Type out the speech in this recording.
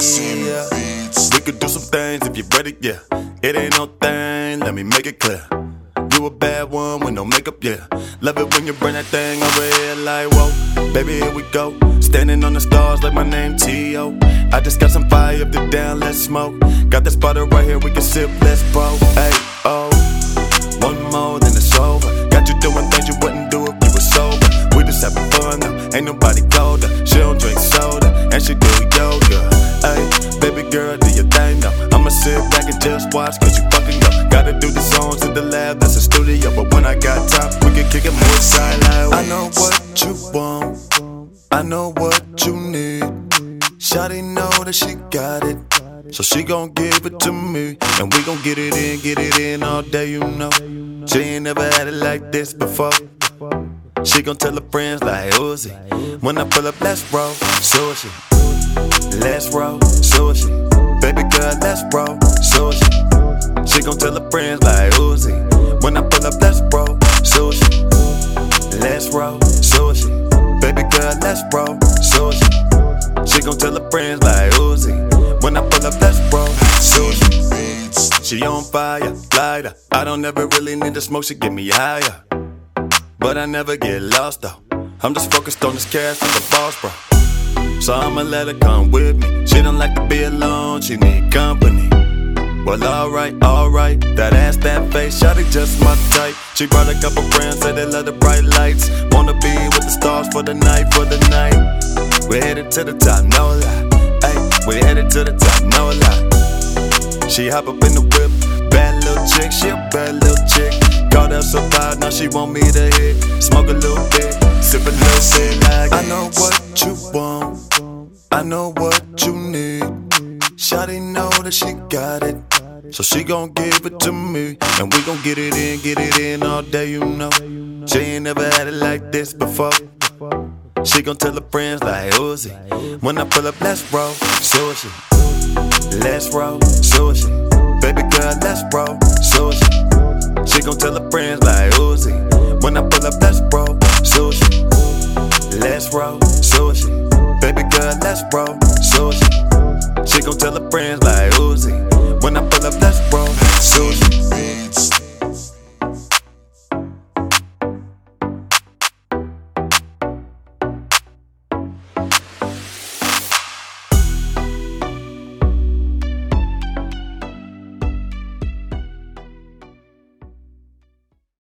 yeah. We could do some things if you're ready, yeah. It ain't no thing, let me make it clear. You a bad one with no makeup, yeah. Love it when you bring that thing over here like, whoa. Baby, here we go. Standing on the stars like my name T.O. I just got some fire up the down, let's smoke. Got this spotter right here, we can sip, let's blow. Hey, oh. One more, then it's over. Got you doing things you wouldn't do if you were sober. We just having fun though, ain't nobody girl, do your thing though. I'ma sit back and just watch, cause you fucking go. Gotta do the songs in the lab, that's a studio. But when I got time, we can kick it more side like I know what you want, I know what you need. Shawty know that she got it. So she gon' give it to me, and we gon' get it in, get it in all day, you know. She ain't never had it like this before. She gon' tell her friends like Uzi. When I pull up, let's roll sushi. Let's roll sushi. Baby girl, let's roll sushi. She gon' tell her friends like Uzi. When I pull up, let's roll sushi. Let's roll sushi. Baby girl, let's roll sushi. She gon' tell her friends like Uzi. When I pull up, let's roll sushi. She on fire, lighter. I don't ever really need to smoke, she get me higher. But I never get lost though. I'm just focused on this cash with the boss, bro. So I'ma let her come with me. She don't like to be alone, she need company. Well, alright, alright. That ass, that face, shawty just my type. She brought a couple friends, say they love the bright lights. Wanna be with the stars for the night, for the night. We're headed to the top, no lie. Ay, we're headed to the top, no lie. She hop up in the whip, bad little chick, she a bad little chick. Caught up so bad, now she want me to hit. Smoke a little bit, sip a little bit know that she got it. So she gon' give it to me, and we gon' get it in, get it in all day, you know. She ain't never had it like this before. She gon' tell her friends like Uzi. When I pull up, let's roll sushi. Let's roll sushi. Baby girl, let's roll sushi. She gon' tell her friends like Uzi. When I pull up, let's roll sushi. Let's roll sushi. Baby girl, let's roll sushi. She gon' tell her friends like